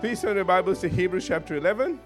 Please turn your Bibles to Hebrews chapter 11.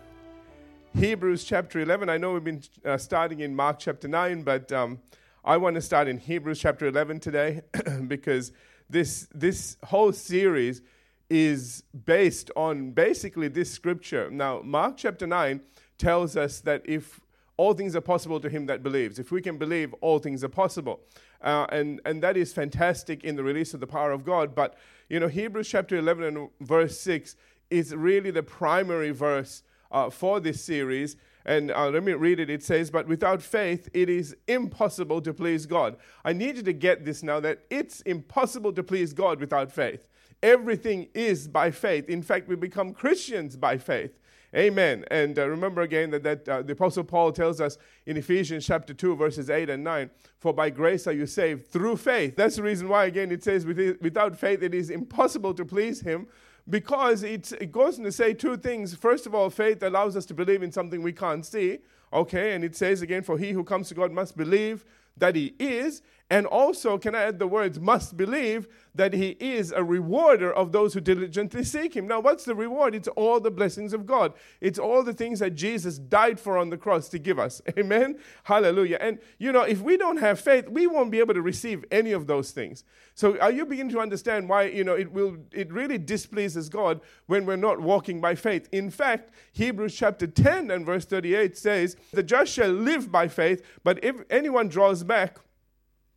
Hebrews chapter 11. I know we've been uh, starting in Mark chapter 9, but um, I want to start in Hebrews chapter 11 today because this, this whole series is based on basically this scripture. Now, Mark chapter 9 tells us that if all things are possible to him that believes, if we can believe, all things are possible. Uh, and, and that is fantastic in the release of the power of God. But, you know, Hebrews chapter 11 and verse 6 is really the primary verse uh, for this series. And uh, let me read it. It says, But without faith, it is impossible to please God. I need you to get this now that it's impossible to please God without faith. Everything is by faith. In fact, we become Christians by faith. Amen. And uh, remember again that, that uh, the Apostle Paul tells us in Ephesians chapter 2, verses 8 and 9, For by grace are you saved through faith. That's the reason why, again, it says, Without faith, it is impossible to please him because it goes on to say two things. First of all, faith allows us to believe in something we can't see. Okay, and it says again, for he who comes to God must believe that he is, and also, can I add the words, must believe that he is a rewarder of those who diligently seek him. Now, what's the reward? It's all the blessings of God. It's all the things that Jesus died for on the cross to give us. Amen? Hallelujah. And, you know, if we don't have faith, we won't be able to receive any of those things. So, are you beginning to understand why, you know, it will, it really displeases God when we're not walking by faith? In fact, Hebrews chapter 10 and verse 38 says, The just shall live by faith, but if anyone draws back,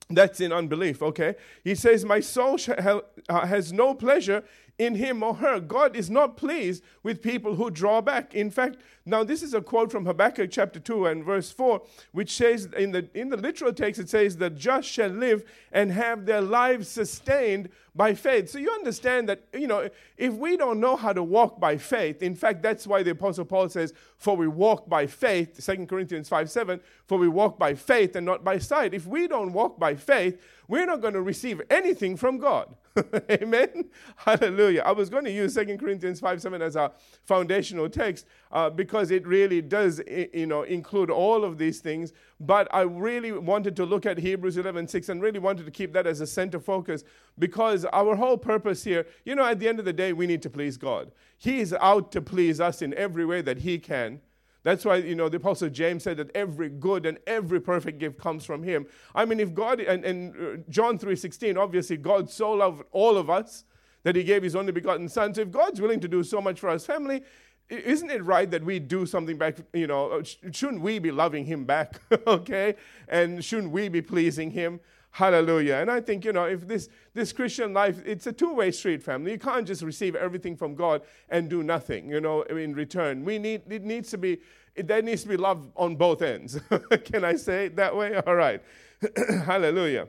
that's in unbelief, okay? He says, My soul uh, has no pleasure in him or her. God is not pleased with people who draw back. In fact, now this is a quote from Habakkuk chapter 2 and verse 4, which says in the in the literal text it says the just shall live and have their lives sustained by faith. So you understand that, you know, if we don't know how to walk by faith, in fact, that's why the Apostle Paul says, For we walk by faith, 2 Corinthians 5 7, for we walk by faith and not by sight. If we don't walk by faith, we're not going to receive anything from God. Amen. Hallelujah. I was going to use 2 Corinthians 5 7 as a foundational text uh, because it really does you know, include all of these things. But I really wanted to look at Hebrews 11 6 and really wanted to keep that as a center focus because our whole purpose here, you know, at the end of the day, we need to please God. He is out to please us in every way that He can. That's why, you know, the Apostle James said that every good and every perfect gift comes from him. I mean, if God, and, and uh, John 3.16, obviously God so loved all of us that he gave his only begotten son. So if God's willing to do so much for us family, isn't it right that we do something back, you know, uh, shouldn't we be loving him back, okay? And shouldn't we be pleasing him? Hallelujah. And I think, you know, if this, this Christian life, it's a two way street, family. You can't just receive everything from God and do nothing, you know, in return. We need, it needs to be, there needs to be love on both ends. Can I say it that way? All right. Hallelujah.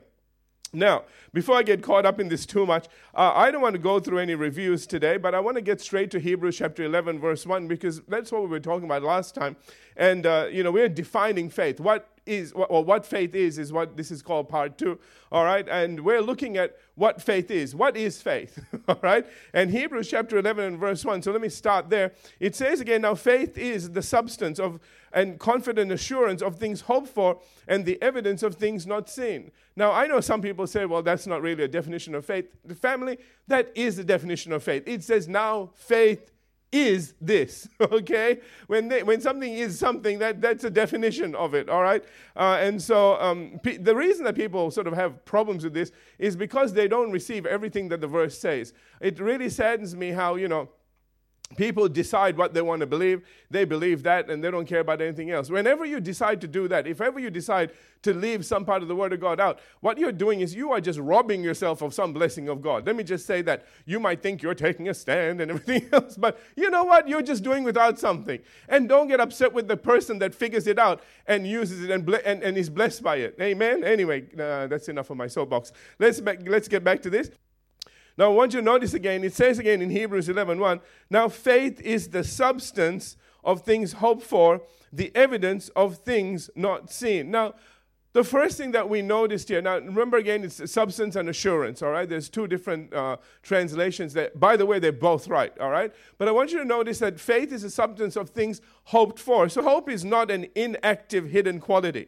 Now, before I get caught up in this too much, uh, I don't want to go through any reviews today, but I want to get straight to Hebrews chapter 11, verse 1, because that's what we were talking about last time. And, uh, you know, we're defining faith. What is, or what faith is, is what this is called part two. All right. And we're looking at what faith is. What is faith? all right. And Hebrews chapter 11 and verse 1. So let me start there. It says again, now faith is the substance of and confident assurance of things hoped for and the evidence of things not seen. Now, I know some people say, well, that's not really a definition of faith. The family, that is the definition of faith. It says, now faith is this, okay? When, they, when something is something, that, that's a definition of it, all right? Uh, and so um, the reason that people sort of have problems with this is because they don't receive everything that the verse says. It really saddens me how, you know, People decide what they want to believe, they believe that, and they don't care about anything else. Whenever you decide to do that, if ever you decide to leave some part of the Word of God out, what you're doing is you are just robbing yourself of some blessing of God. Let me just say that. You might think you're taking a stand and everything else, but you know what? You're just doing without something. And don't get upset with the person that figures it out and uses it and, ble- and, and is blessed by it. Amen? Anyway, uh, that's enough of my soapbox. Let's, let's get back to this. Now, I want you to notice again, it says again in Hebrews 11 1, now faith is the substance of things hoped for, the evidence of things not seen. Now, the first thing that we noticed here, now remember again, it's substance and assurance, all right? There's two different uh, translations that, by the way, they're both right, all right? But I want you to notice that faith is a substance of things hoped for. So hope is not an inactive hidden quality.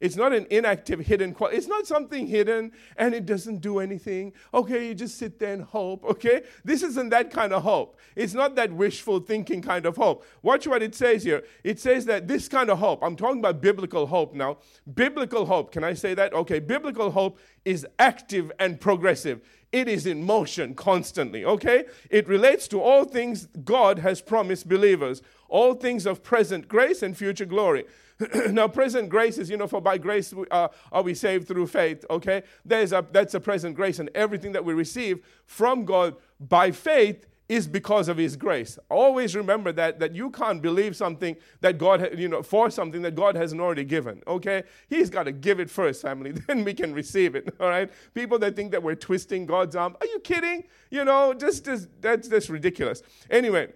It's not an inactive, hidden quality. It's not something hidden and it doesn't do anything. Okay, you just sit there and hope. Okay, this isn't that kind of hope. It's not that wishful thinking kind of hope. Watch what it says here. It says that this kind of hope, I'm talking about biblical hope now. Biblical hope, can I say that? Okay, biblical hope is active and progressive. It is in motion constantly, okay? It relates to all things God has promised believers, all things of present grace and future glory. now, present grace is, you know, for by grace uh, are we saved through faith, okay? There's a, that's a present grace, and everything that we receive from God by faith is because of his grace. Always remember that that you can't believe something that God you know for something that God hasn't already given. Okay? He's got to give it first, family, then we can receive it. All right? People that think that we're twisting God's arm, are you kidding? You know, just, just that's just ridiculous. Anyway,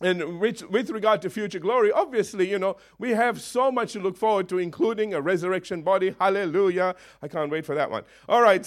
and with, with, regard to future glory, obviously, you know, we have so much to look forward to, including a resurrection body. Hallelujah. I can't wait for that one. All right.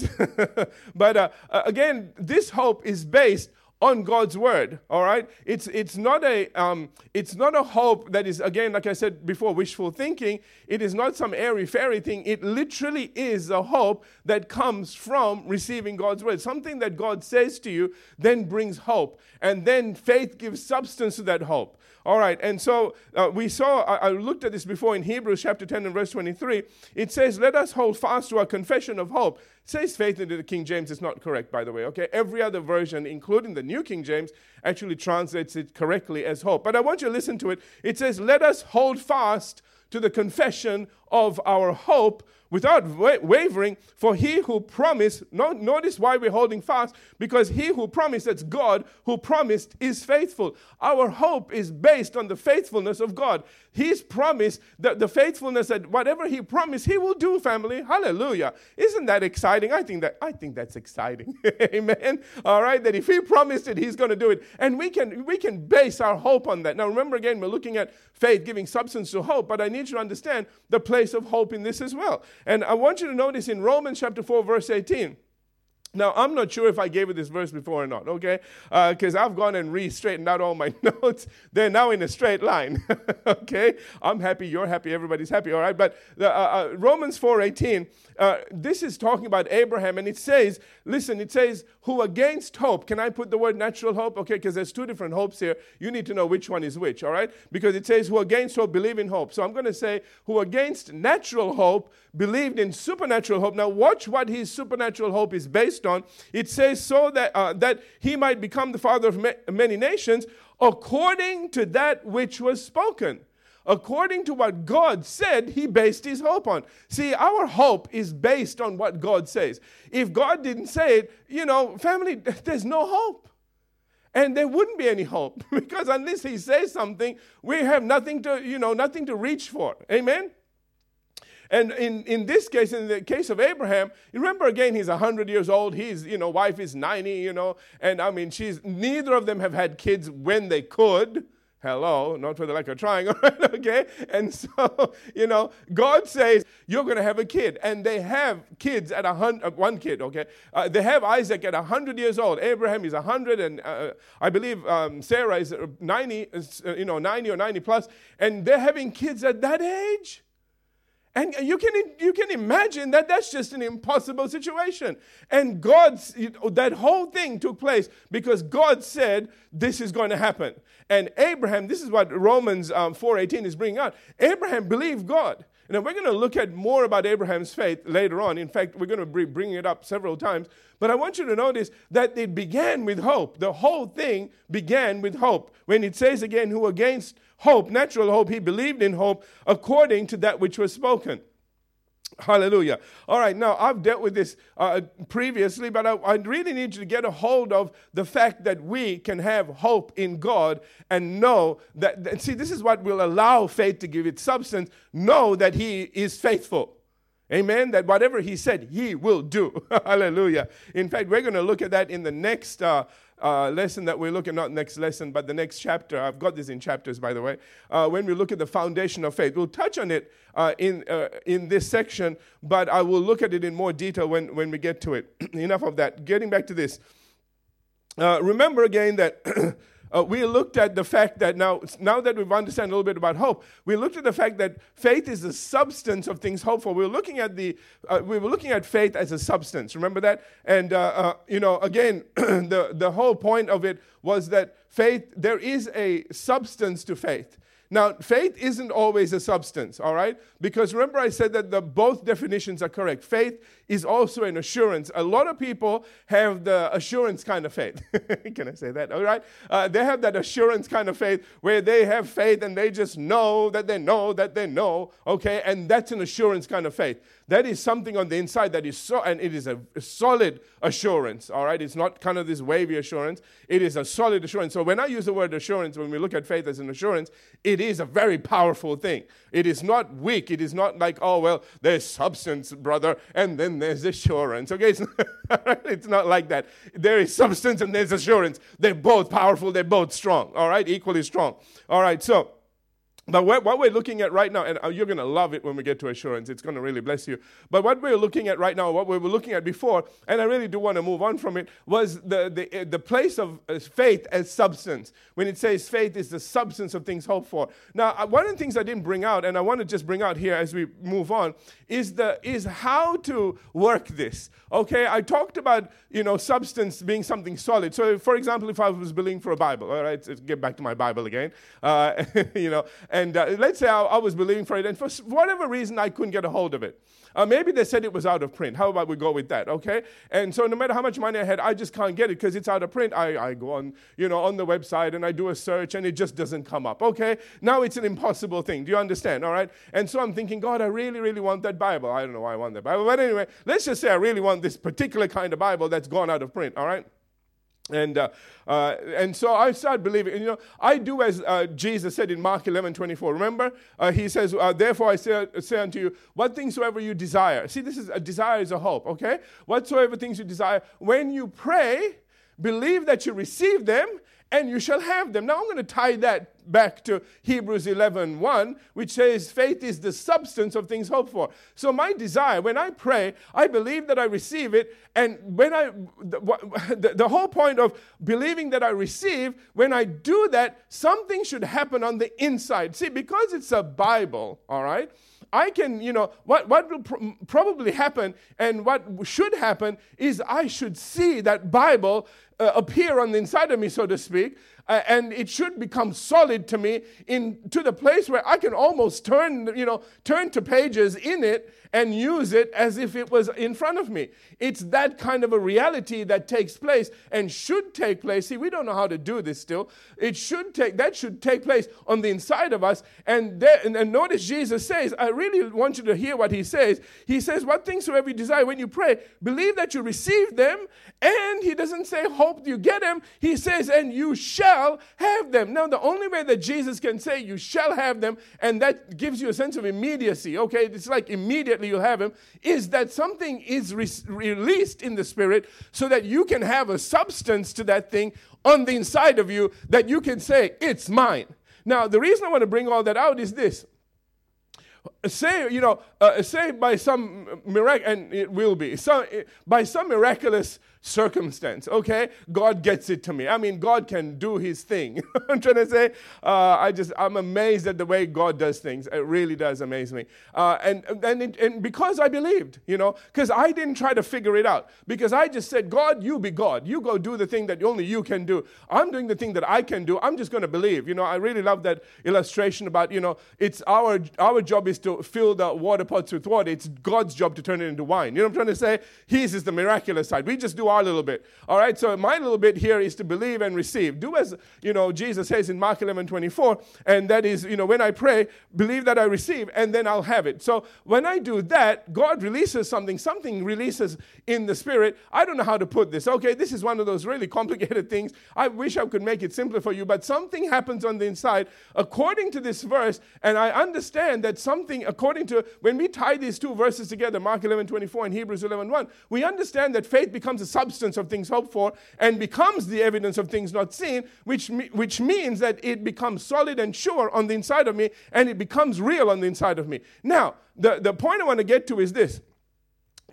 but uh, again, this hope is based on God's word. All right, it's it's not a um, it's not a hope that is again, like I said before, wishful thinking. It is not some airy fairy thing. It literally is a hope that comes from receiving God's word. Something that God says to you then brings hope, and then faith gives substance to that hope. All right, and so uh, we saw, I, I, looked at this before in Hebrews chapter 10 and verse 23. It says, Let us hold fast to our confession of hope. Says faith into the King James is not correct, by the way, okay? Every other version, including the New King James, actually translates it correctly as hope. But I want you to listen to it. It says, Let us hold fast to the confession of our hope without wa- wavering, for he who promised, no, notice why we're holding fast, because he who promised, that's God, who promised is faithful. Our hope is based on the faithfulness of God. He's promised that the faithfulness that whatever he promised, he will do, family. Hallelujah. Isn't that exciting? I think that I think that's exciting. Amen. All right, that if he promised it, he's to do it. And we can we can base our hope on that. Now remember again, we're looking at faith giving substance to hope, but I need you to understand the place of hope in this as well. And I want you to notice in Romans chapter 4, verse 18. Now, I'm not sure if I gave you this verse before or not, okay? Because uh, I've gone and re straightened out all my notes. They're now in a straight line, okay? I'm happy, you're happy, everybody's happy, all right? But uh, uh, Romans 4.18, uh, this is talking about Abraham, and it says, listen, it says, who against hope, can I put the word natural hope? Okay, because there's two different hopes here. You need to know which one is which, all right? Because it says, who against hope believe in hope. So I'm going to say, who against natural hope believed in supernatural hope. Now, watch what his supernatural hope is based on. It says, so that, uh, that he might become the father of ma- many nations, according to that which was spoken. According to what God said, he based his hope on. See, our hope is based on what God says. If God didn't say it, you know, family, there's no hope. And there wouldn't be any hope because unless he says something, we have nothing to, you know, nothing to reach for. Amen? And in, in this case, in the case of Abraham, remember again, he's 100 years old. His, you know, wife is 90, you know. And I mean, she's, neither of them have had kids when they could. Hello, not for the lack of trying, okay? And so, you know, God says, you're going to have a kid. And they have kids at a hundred, uh, one kid, okay? Uh, they have Isaac at 100 years old. Abraham is 100, and uh, I believe um, Sarah is 90, uh, you know, 90 or 90 plus. And they're having kids at that age. And you can, you can imagine that that's just an impossible situation. And God's, that whole thing took place because God said this is going to happen. And Abraham, this is what Romans um, 4.18 is bringing out. Abraham believed God. Now, we're going to look at more about Abraham's faith later on. In fact, we're going to be bringing it up several times. But I want you to notice that it began with hope. The whole thing began with hope. When it says again, who against hope, natural hope, he believed in hope according to that which was spoken. Hallelujah. All right, now I've dealt with this uh, previously, but I, I, really need you to get a hold of the fact that we can have hope in God and know that, that, see, this is what will allow faith to give its substance. Know that He is faithful. Amen. That whatever He said, He will do. Hallelujah. In fact, we're going to look at that in the next uh, uh, lesson that we're looking at, not next lesson, but the next chapter. I've got this in chapters, by the way. Uh, when we look at the foundation of faith, we'll touch on it uh, in, uh, in this section, but I will look at it in more detail when, when we get to it. Enough of that. Getting back to this. Uh, remember again that uh, we looked at the fact that now, now that we've understood a little bit about hope, we looked at the fact that faith is the substance of things hoped for. We were looking at the, uh, we were looking at faith as a substance. Remember that? And uh, uh you know, again, the the whole point of it was that faith, there is a substance to faith. Now, faith isn't always a substance, all right? Because remember, I said that the, both definitions are correct. Faith is also an assurance. A lot of people have the assurance kind of faith. Can I say that? All right? Uh, they have that assurance kind of faith where they have faith and they just know that they know that they know, okay? And that's an assurance kind of faith. That is something on the inside that is so, and it is a, solid assurance, all right? It's not kind of this wavy assurance. It is a solid assurance. So when I use the word assurance, when we look at faith as an assurance, it is a very powerful thing. It is not weak. It is not like, oh, well, there's substance, brother, and then there's assurance. Okay, it's not, it's not like that. There is substance and there's assurance. They're both powerful, they're both strong, all right, equally strong. All right, so but what we're looking at right now, and uh, you're going to love it when we get to assurance, it's going to really bless you. But what we're looking at right now, what we were looking at before, and I really do want to move on from it, was the, the, uh, the place of uh, faith as substance. When it says faith is the substance of things hoped for. Now, one of the things I didn't bring out, and I want to just bring out here as we move on, is, the, is how to work this. Okay, I talked about, you know, substance being something solid. So, for example, if I was believing for a Bible, all right, get back to my Bible again, uh, you know, and uh, let's say I, I, was believing for it, and for whatever reason I couldn't get a hold of it. Uh, maybe they said it was out of print. How about we go with that, okay? And so no matter how much money I had, I just can't get it because it's out of print. I, I go on, you know, on the website and I do a search and it just doesn't come up, okay? Now it's an impossible thing. Do you understand, all right? And so I'm thinking, God, I really, really want that Bible. I don't know why I want that Bible. But anyway, let's just say I really want this particular kind of Bible that's gone out of print, all right? And, uh, uh, and so I started believing. And, you know, I do as uh, Jesus said in Mark 11 24. Remember? Uh, he says, uh, Therefore I say, say unto you, what things soever you desire. See, this is a desire is a hope, okay? Whatsoever things you desire. When you pray, believe that you receive them and you shall have them. Now I'm going to tie that back to Hebrews 11 1, which says, faith is the substance of things hoped for. So my desire, when I pray, I believe that I receive it. And when I, the, the whole point of believing that I receive, when I do that, something should happen on the inside. See, because it's a Bible, all right? I can, you know, what, what will pr- probably happen and what should happen is I should see that Bible uh, appear on the inside of me, so to speak, uh, and it should become solid to me in to the place where I can almost turn, you know, turn to pages in it and use it as if it was in front of me. It's that kind of a reality that takes place and should take place. See, we don't know how to do this still. It should take that should take place on the inside of us. And there, and, and notice Jesus says, I really want you to hear what he says. He says, What things soever you desire when you pray, believe that you receive them, and he doesn't say hope you get them. He says, and you shall have them. Now, the only way that Jesus can say you shall have them, and that gives you a sense of immediacy, okay? It's like immediately you'll have him, is that something is re- released in the spirit so that you can have a substance to that thing on the inside of you that you can say, it's mine. Now, the reason I want to bring all that out is this say you know uh, say by some miracle and it will be so by some miraculous circumstance, okay? God gets it to me. I mean, God can do his thing. I'm trying to say, uh, I just, I'm amazed at the way God does things. It really does amaze me. Uh, and, and, it, and because I believed, you know, because I didn't try to figure it out. Because I just said, God, you be God. You go do the thing that only you can do. I'm doing the thing that I can do. I'm just going to believe. You know, I really love that illustration about, you know, it's our, our job is to fill the water pots with water. It's God's job to turn it into wine. You know what I'm trying to say? His is the miraculous side. We just do our little bit. All right, so my little bit here is to believe and receive. Do as, you know, Jesus says in Mark 11 24, and that is, you know, when I pray, believe that I receive, and then I'll have it. So when I do that, God releases something, something releases in the spirit. I don't know how to put this. Okay, this is one of those really complicated things. I wish I could make it simpler for you, but something happens on the inside according to this verse, and I understand that something, according to when we tie these two verses together, Mark 11 24 and Hebrews 11 1, we understand that faith becomes the substance of things hoped for and becomes the evidence of things not seen, which, which means that it becomes solid and sure on the inside of me and it becomes real on the inside of me. Now, the, the point I want to get to is this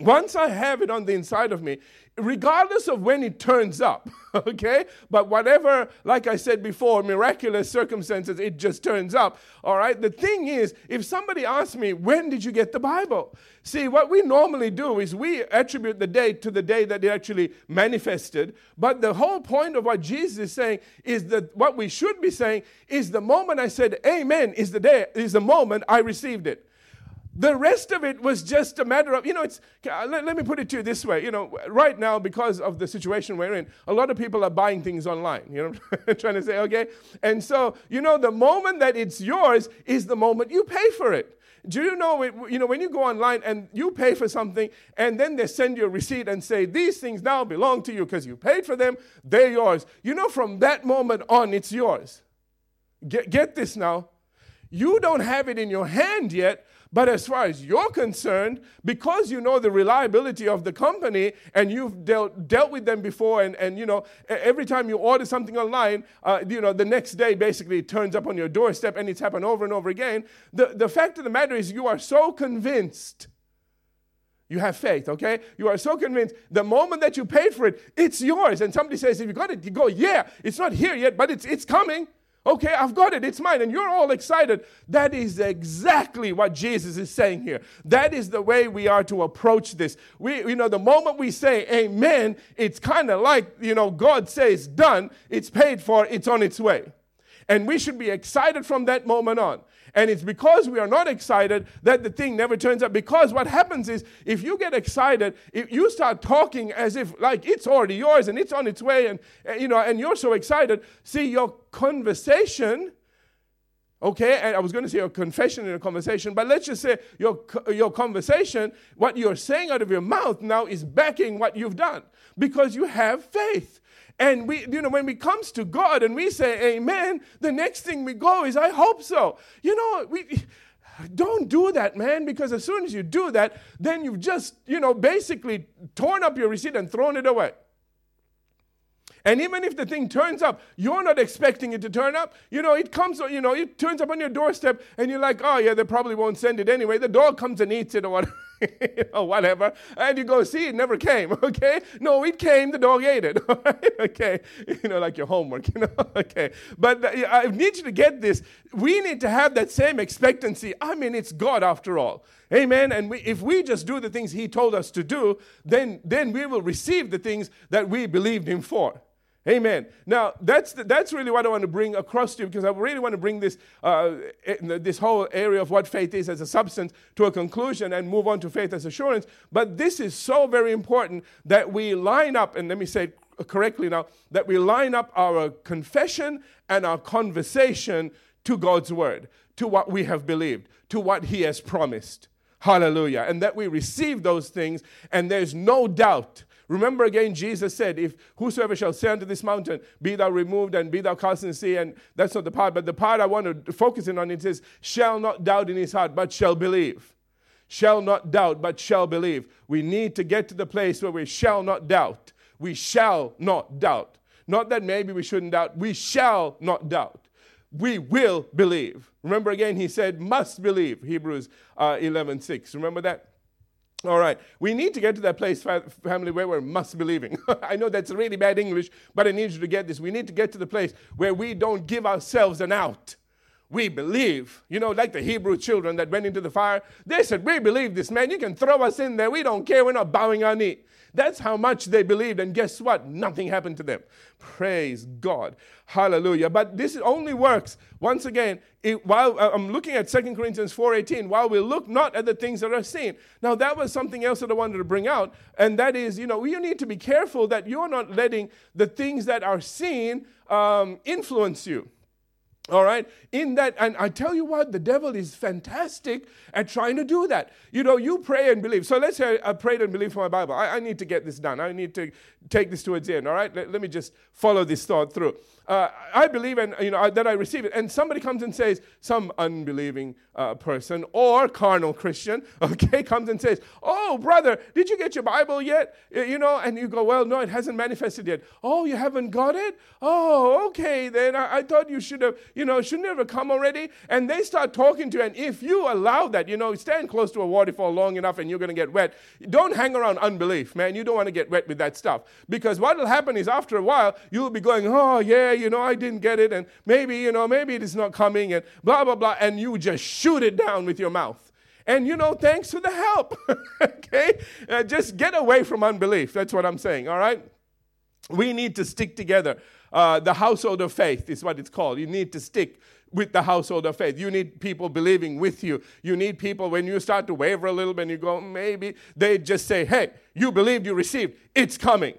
once I have it on the inside of me, regardless of when it turns up, okay? But whatever, like I said before, miraculous circumstances, it just turns up, all right? The thing is, if somebody asks me, when did you get the Bible? See, what we normally do is we attribute the date to the day that it actually manifested. But the whole point of what Jesus is saying is that what we should be saying is the moment I said amen is the day, is the moment I received it. The rest of it was just a matter of, you know, it's, uh, let, let, me put it to you this way. You know, right now, because of the situation we're in, a lot of people are buying things online. You know I'm trying to say? Okay? And so, you know, the moment that it's yours is the moment you pay for it. Do you know, it, you know, when you go online and you pay for something and then they send you a receipt and say, these things now belong to you because you paid for them, they're yours. You know, from that moment on, it's yours. Get, get this now. You don't have it in your hand yet, but as far as you're concerned, because you know the reliability of the company and you've dealt, dealt with them before, and, and you know, every time you order something online, uh, you know, the next day basically it turns up on your doorstep and it's happened over and over again. The, the fact of the matter is, you are so convinced. You have faith, okay? You are so convinced the moment that you paid for it, it's yours. And somebody says, If you got it, you go, Yeah, it's not here yet, but it's, it's coming. Okay, I've got it, it's mine, and you're all excited. That is exactly what Jesus is saying here. That is the way we are to approach this. We, you know, the moment we say amen, it's kind of like, you know, God says done, it's paid for, it's on its way. And we should be excited from that moment on. And it's because we are not excited that the thing never turns up. Because what happens is, if you get excited, if you start talking as if like it's already yours and it's on its way, and eh, you know, and you're so excited. See, your conversation. Okay, and I was going to say a confession in a conversation, but let's just say your, your conversation, what you're saying out of your mouth now is backing what you've done because you have faith. And we, you know, when we comes to God and we say amen, the next thing we go is, I hope so. You know, we don't do that, man, because as soon as you do that, then you've just, you know, basically torn up your receipt and thrown it away. And even if the thing turns up, you're not expecting it to turn up. You know, it comes, you know, it turns up on your doorstep, and you're like, oh, yeah, they probably won't send it anyway. The dog comes and eats it or whatever. or whatever, and you go, see, it never came, okay? No, it came, the dog ate it, okay? You know, like your homework, you know, okay? But uh, I need you to get this. We need to have that same expectancy. I mean, it's God after all. Amen. And we, if we just do the things He told us to do, then, then we will receive the things that we believed Him for. Amen. Now, that's, the, that's really what I want to bring across to you because I really want to bring this, uh, this whole area of what faith is as a substance to a conclusion and move on to faith as assurance. But this is so very important that we line up, and let me say it correctly now, that we line up our confession and our conversation to God's word, to what we have believed, to what He has promised. Hallelujah. And that we receive those things, and there's no doubt Remember again, Jesus said, If whosoever shall say unto this mountain, Be thou removed and be thou cast in the sea, and that's not the part, but the part I want to focus in on it is, Shall not doubt in his heart, but shall believe. Shall not doubt, but shall believe. We need to get to the place where we shall not doubt. We shall not doubt. Not that maybe we shouldn't doubt, we shall not doubt. We will believe. Remember again, he said, must believe, Hebrews uh, 11 6. Remember that? All right, we need to get to that place, family, where we're must believing. I know that's really bad English, but I need you to get this. We need to get to the place where we don't give ourselves an out. We believe. You know, like the Hebrew children that went into the fire, they said, We believe this, man. You can throw us in there. We don't care. We're not bowing our knee. That's how much they believed. And guess what? Nothing happened to them. Praise God. Hallelujah. But this only works, once again, it, while uh, I'm looking at 2 Corinthians 4.18, while we look not at the things that are seen. Now, that was something else that I wanted to bring out. And that is, you know, you need to be careful that you're not letting the things that are seen um, influence you. All right? In that, and I tell you what, the devil is fantastic at trying to do that. You know, you pray and believe. So let's say I prayed and believed for my Bible. I, I need to get this done. I need to take this towards its end. All right? Let, let me just follow this thought through uh, I believe and you know that I receive it, and somebody comes and says, some unbelieving uh, person or carnal Christian, okay, comes and says, "Oh, brother, did you get your Bible yet?" You know, and you go, "Well, no, it hasn't manifested yet." Oh, you haven't got it? Oh, okay, then I, I thought you should have, You know, shouldn't have come already? And they start talking to you. And if you allow that, you know, stand close to a waterfall long enough and you're going to get wet. Don't hang around unbelief, man. You don't want to get wet with that stuff. Because what will happen is after a while, you'll be going, oh, yeah, you know, I didn't get it. And maybe, you know, maybe it is not coming. And blah, blah, blah. And you just shoot it down with your mouth. And you know, thanks for the help. okay? Uh, just get away from unbelief. That's what I'm saying, all right? We need to stick together. Uh, the household of faith is what it's called. You need to stick with the household of faith. You need people believing with you. You need people when you start to waver a little bit and you go, maybe, they just say, hey, you believed, you received, it's coming.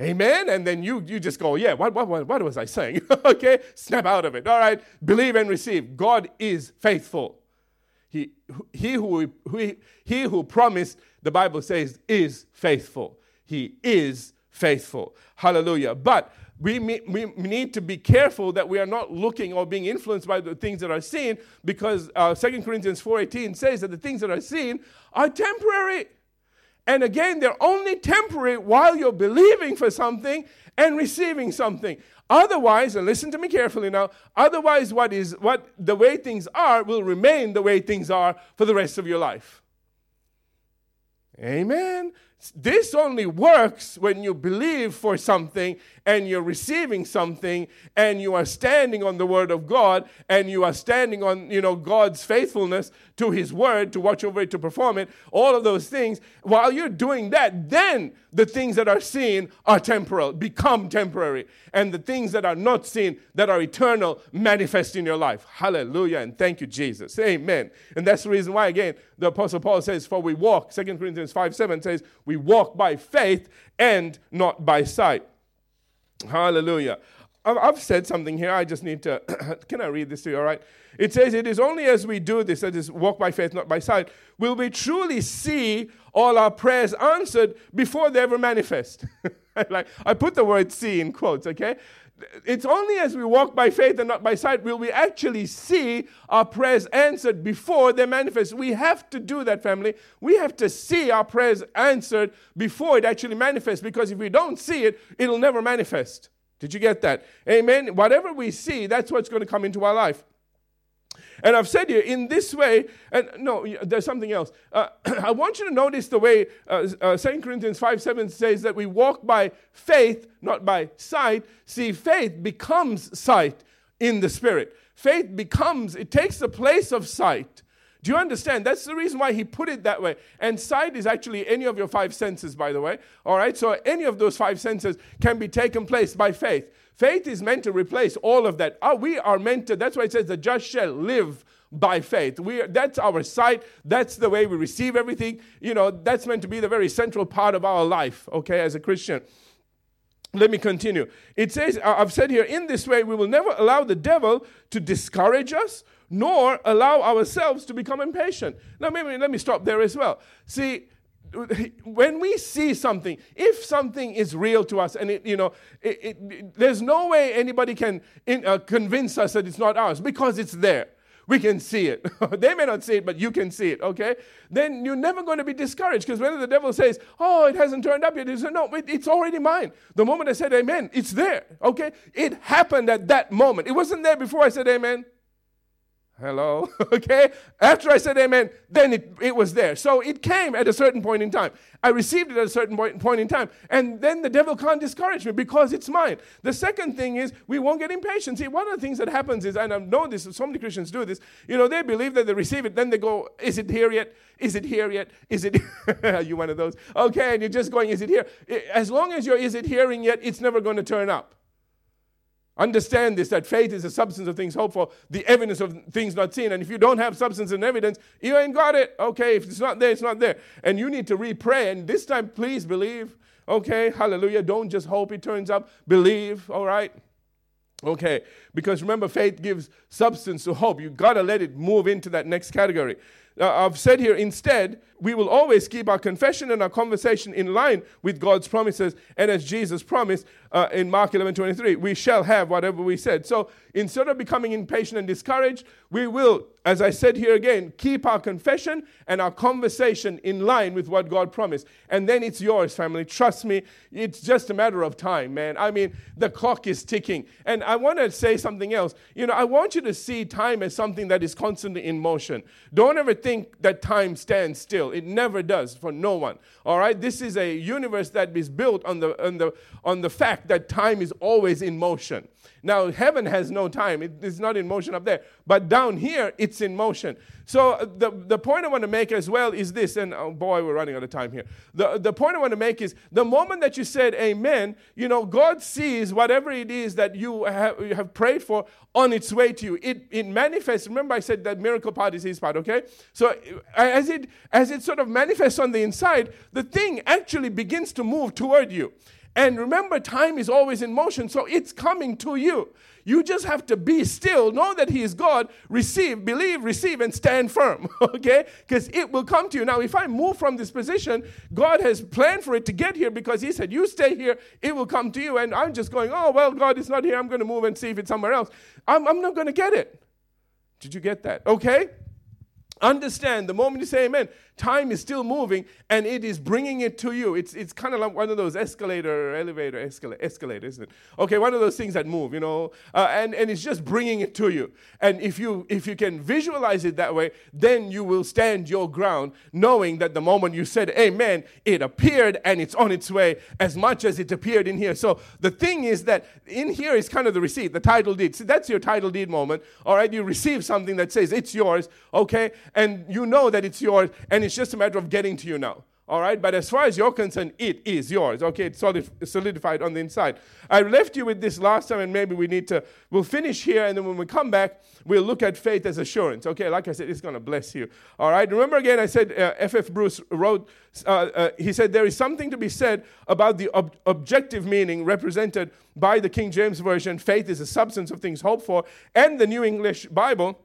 Amen. And then you, you just go, yeah, what, what, what, was I saying? okay, snap out of it. All right, believe and receive. God is faithful. He, he, who, he, he who promised, the Bible says, is faithful. He is faithful. Hallelujah. But we, we need to be careful that we are not looking or being influenced by the things that are seen because uh, 2 Corinthians 4.18 says that the things that are seen are temporary. And again, they're only temporary while you're believing for something and receiving something. Otherwise, and listen to me carefully now, otherwise what is what the way things are will remain the way things are for the rest of your life. Amen. This only works when you believe for something and you're receiving something and you are standing on the word of God and you are standing on, you know, God's faithfulness to his word to watch over it to perform it. All of those things. While you're doing that, then the things that are seen are temporal, become temporary. And the things that are not seen, that are eternal, manifest in your life. Hallelujah. And thank you, Jesus. Amen. And that's the reason why, again, the Apostle Paul says, For we walk, 2 Corinthians 5 7 says, we walk by faith and not by sight. Hallelujah. I've said something here. I just need to. can I read this to you? All right. It says, It is only as we do this, that is, walk by faith, not by sight, will we truly see all our prayers answered before they ever manifest. like, I put the word see in quotes, okay? It's only as we walk by faith and not by sight will we actually see our prayers answered before they manifest. We have to do that, family. We have to see our prayers answered before it actually manifests because if we don't see it, it'll never manifest. Did you get that? Amen. Whatever we see, that's what's going to come into our life. And I've said here, in this way, and no, there's something else. Uh, I want you to notice the way uh, uh, 2 Corinthians 5 7 says that we walk by faith, not by sight. See, faith becomes sight in the Spirit. Faith becomes, it takes the place of sight. Do you understand? That's the reason why he put it that way. And sight is actually any of your five senses, by the way. All right, so any of those five senses can be taken place by faith. Faith is meant to replace all of that. Oh, we are meant to, that's why it says the just shall live by faith. We that's our sight. That's the way we receive everything. You know, that's meant to be the very central part of our life, okay, as a Christian. Let me continue. It says, I've said here, in this way, we will never allow the devil to discourage us, nor allow ourselves to become impatient. Now, maybe let me stop there as well. See, when we see something, if something is real to us, and it, you know, it, it, there's no way anybody can in, uh, convince us that it's not ours because it's there. We can see it. they may not see it, but you can see it, okay? Then you're never going to be discouraged because when the devil says, Oh, it hasn't turned up yet, you say, No, it's already mine. The moment I said amen, it's there, okay? It happened at that moment. It wasn't there before I said amen. Hello? okay? After I said amen, then it, it was there. So it came at a certain point in time. I received it at a certain point, point in time. And then the devil can't discourage me because it's mine. The second thing is we won't get impatient. See, one of the things that happens is, and I know this, so many Christians do this, you know, they believe that they receive it, then they go, is it here yet? Is it here yet? Is it? Are you one of those? Okay, and you're just going, is it here? As long as you're, is it hearing yet, it's never going to turn up. Understand this that faith is the substance of things hoped for, the evidence of things not seen. And if you don't have substance and evidence, you ain't got it. Okay, if it's not there, it's not there. And you need to re pray. And this time, please believe. Okay, hallelujah. Don't just hope it turns up. Believe, all right? Okay, because remember, faith gives substance to hope. You got to let it move into that next category. Uh, I've said here instead, we will always keep our confession and our conversation in line with God's promises. And as Jesus promised uh, in Mark 11 23, we shall have whatever we said. So instead of becoming impatient and discouraged, we will, as I said here again, keep our confession and our conversation in line with what God promised. And then it's yours, family. Trust me, it's just a matter of time, man. I mean, the clock is ticking. And I want to say something else. You know, I want you to see time as something that is constantly in motion. Don't ever think that time stands still. It never does for no one. All right? This is a universe that is built on the, on the, on the fact that time is always in motion. Now, heaven has no time, it is not in motion up there. But down here, it's in motion. So, uh, the, the point I want to make as well is this, and oh boy, we're running out of time here. The, the point I want to make is the moment that you said amen, you know, God sees whatever it is that you have, you have prayed for on its way to you. It, it manifests. Remember, I said that miracle part is his part, okay? So, as it, as it sort of manifests on the inside, the thing actually begins to move toward you. And remember, time is always in motion, so it's coming to you. You just have to be still, know that He is God, receive, believe, receive, and stand firm, okay? Because it will come to you. Now, if I move from this position, God has planned for it to get here because He said, You stay here, it will come to you. And I'm just going, Oh, well, God is not here. I'm going to move and see if it's somewhere else. I'm, I'm not going to get it. Did you get that? Okay? Understand the moment you say amen, time is still moving and it is bringing it to you. It's, it's kind of like one of those escalator, elevator, escalator, escalator, isn't it? Okay, one of those things that move, you know, uh, and, and it's just bringing it to you. And if you, if you can visualize it that way, then you will stand your ground knowing that the moment you said amen, it appeared and it's on its way as much as it appeared in here. So the thing is that in here is kind of the receipt, the title deed. See, that's your title deed moment. All right, you receive something that says it's yours, okay? and you know that it's yours, and it's just a matter of getting to you now. All right, but as far as you're concerned, it is yours. Okay, it's solidified on the inside. I left you with this last time, and maybe we need to, we'll finish here, and then when we come back, we'll look at faith as assurance. Okay, like I said, it's going to bless you. All right, remember again, I said F.F. Uh, F. Bruce wrote, uh, uh, he said, there is something to be said about the ob- objective meaning represented by the King James Version. Faith is the substance of things hoped for, and the New English Bible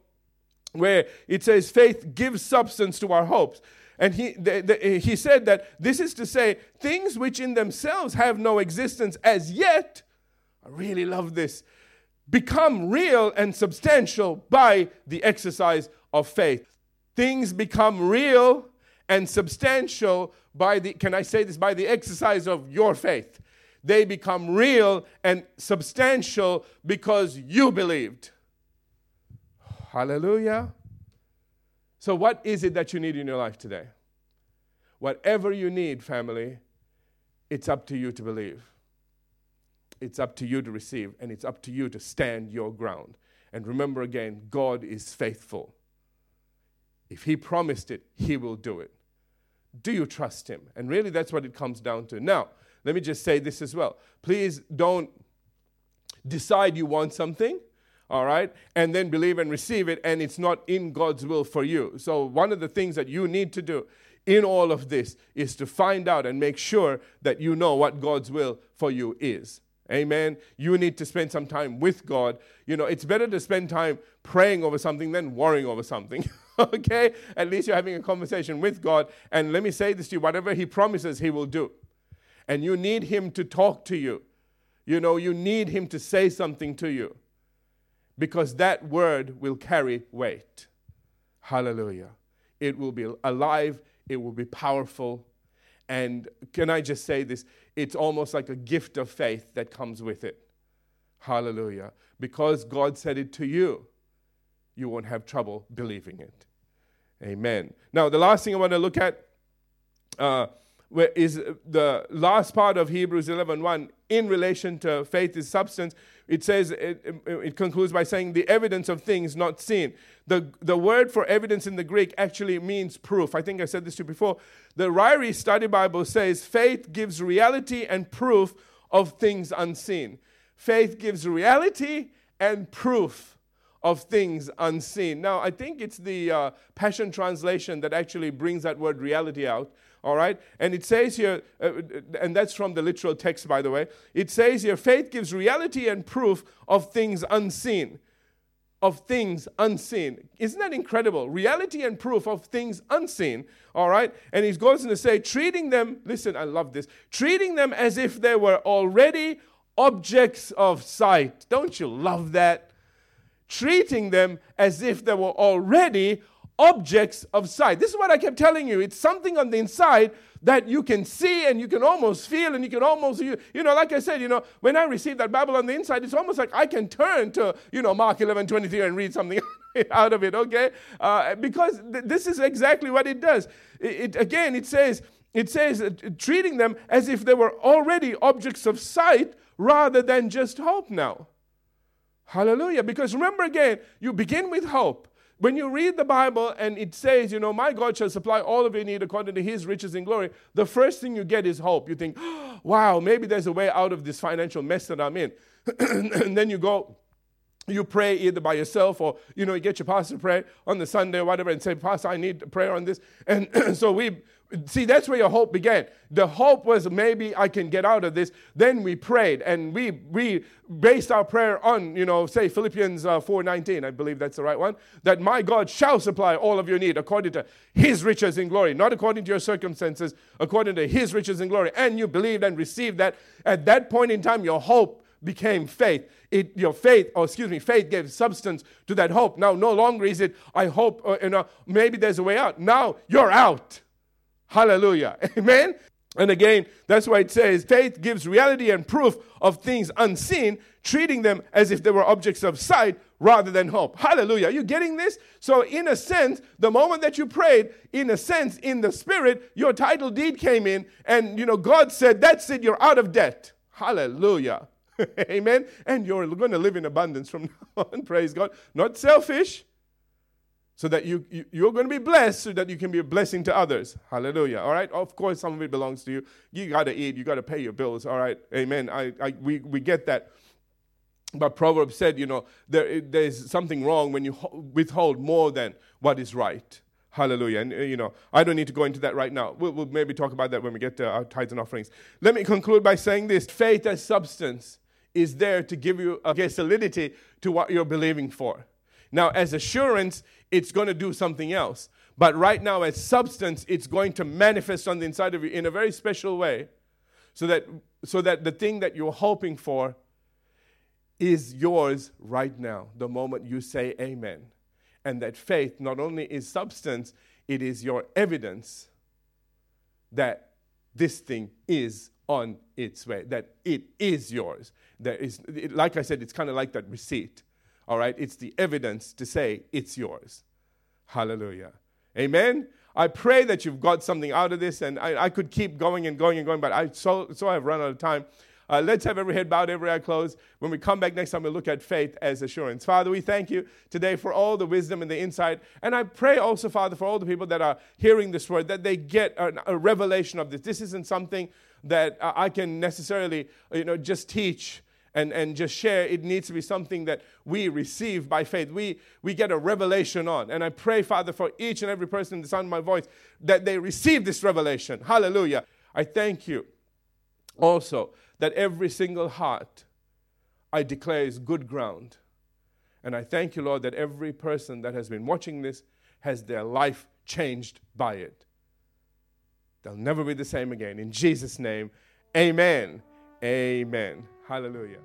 where it says faith gives substance to our hopes. And he, the, the, he said that this is to say, things which in themselves have no existence as yet, I really love this, become real and substantial by the exercise of faith. Things become real and substantial by the, can I say this, by the exercise of your faith. They become real and substantial because you believed. Hallelujah. So, what is it that you need in your life today? Whatever you need, family, it's up to you to believe. It's up to you to receive, and it's up to you to stand your ground. And remember again, God is faithful. If He promised it, He will do it. Do you trust Him? And really, that's what it comes down to. Now, let me just say this as well. Please don't decide you want something all right, and then believe and receive it, and it's not in God's will for you. So, one of the things that you need to do in all of this is to find out and make sure that you know what God's will for you is. Amen. You need to spend some time with God. You know, it's better to spend time praying over something than worrying over something. okay? At least you're having a conversation with God. And let me say this to you whatever He promises, He will do. And you need Him to talk to you. You know, you need Him to say something to you because that word will carry weight. Hallelujah. It will be alive, it will be powerful. And can I just say this? It's almost like a gift of faith that comes with it. Hallelujah. Because God said it to you, you won't have trouble believing it. Amen. Now, the last thing I want to look at uh, is the last part of Hebrews 11:1 in relation to faith is substance. It says it, it, concludes by saying the evidence of things not seen. The the word for evidence in the Greek actually means proof. I think I said this to you before. The Ryrie Study Bible says faith gives reality and proof of things unseen. Faith gives reality and proof of things unseen. Now, I think it's the uh, Passion Translation that actually brings that word reality out. All right? And it says here, uh, and that's from the literal text, by the way. It says here, faith gives reality and proof of things unseen. of things unseen. Isn't that incredible? Reality and proof of things unseen. All right? And he goes on to say, treating them, listen, I love this, treating them as if they were already objects of sight. Don't you love that? Treating them as if they were already objects of sight. This is what I kept telling you. It's something on the inside that you can see and you can almost feel and you can almost, you, you know, like I said, you know, when I received that Bible on the inside, it's almost like I can turn to, you know, Mark 11, 23 and read something out of it, okay? Uh, because th- this is exactly what it does. It, it, again, it says, it says uh, treating them as if they were already objects of sight rather than just hope now. Hallelujah. Because remember again, you begin with hope. When you read the Bible and it says, you know, my God shall supply all of your need according to his riches in glory, the first thing you get is hope. You think, wow, maybe there's a way out of this financial mess that I'm in. and then you go, you pray either by yourself or you know you get your pastor to pray on the sunday or whatever and say pastor i need prayer on this and so we See, that's where your hope began. The hope was maybe I can get out of this. Then we prayed and we, we based our prayer on, you know, say Philippians uh, 4.19, I believe that's the right one, that my God shall supply all of your need according to his riches in glory, not according to your circumstances, according to his riches in glory. And you believed and received that. At that point in time, your hope became faith. It, your faith, or excuse me, faith gave substance to that hope. Now, no longer is it, I hope, uh, you know, maybe there's a way out. Now you're out. Hallelujah. Amen. And again, that's why it says faith gives reality and proof of things unseen, treating them as if they were objects of sight rather than hope. Hallelujah. Are you getting this? So, in a sense, the moment that you prayed, in a sense, in the spirit, your title deed came in, and you know, God said, That's it, you're out of debt. Hallelujah. Amen. And you're going to live in abundance from now on. Praise God. Not selfish so that you, you, you're going to be blessed so that you can be a blessing to others. Hallelujah. All right. Of course, some of it belongs to you. You got to eat. You got to pay your bills. All right. Amen. I, I, we, we get that. But Proverbs said, you know, there, there's something wrong when you withhold more than what is right. Hallelujah. And, uh, you know, I don't need to go into that right now. We'll, we'll maybe talk about that when we get to our tithes and offerings. Let me conclude by saying this faith as substance is there to give you a solidity to what you're believing for. Now, as assurance, it's going to do something else. But right now, as substance, it's going to manifest on the inside of you in a very special way so that, so that the thing that you're hoping for is yours right now, the moment you say amen. And that faith not only is substance, it is your evidence that this thing is on its way, that it is yours. That is, it, like I said, it's kind of like that receipt. All right? It's the evidence to say it's yours. Hallelujah. Amen. I pray that you've got something out of this, and I, I could keep going and going and going, but I so, so I've run out of time. Uh, let's have every head bowed, every eye closed. When we come back next time, we'll look at faith as assurance. Father, we thank you today for all the wisdom and the insight. And I pray also, Father, for all the people that are hearing this word, that they get a, a revelation of this. This isn't something that I can necessarily, you know, just teach and, and just share. It needs to be something that we receive by faith. We, we get a revelation on. And I pray, Father, for each and every person in the sound of my voice that they receive this revelation. Hallelujah. I thank you also that every single heart I declare is good ground. And I thank you, Lord, that every person that has been watching this has their life changed by it. They'll never be the same again. In Jesus' name, amen. Amen. Hallelujah.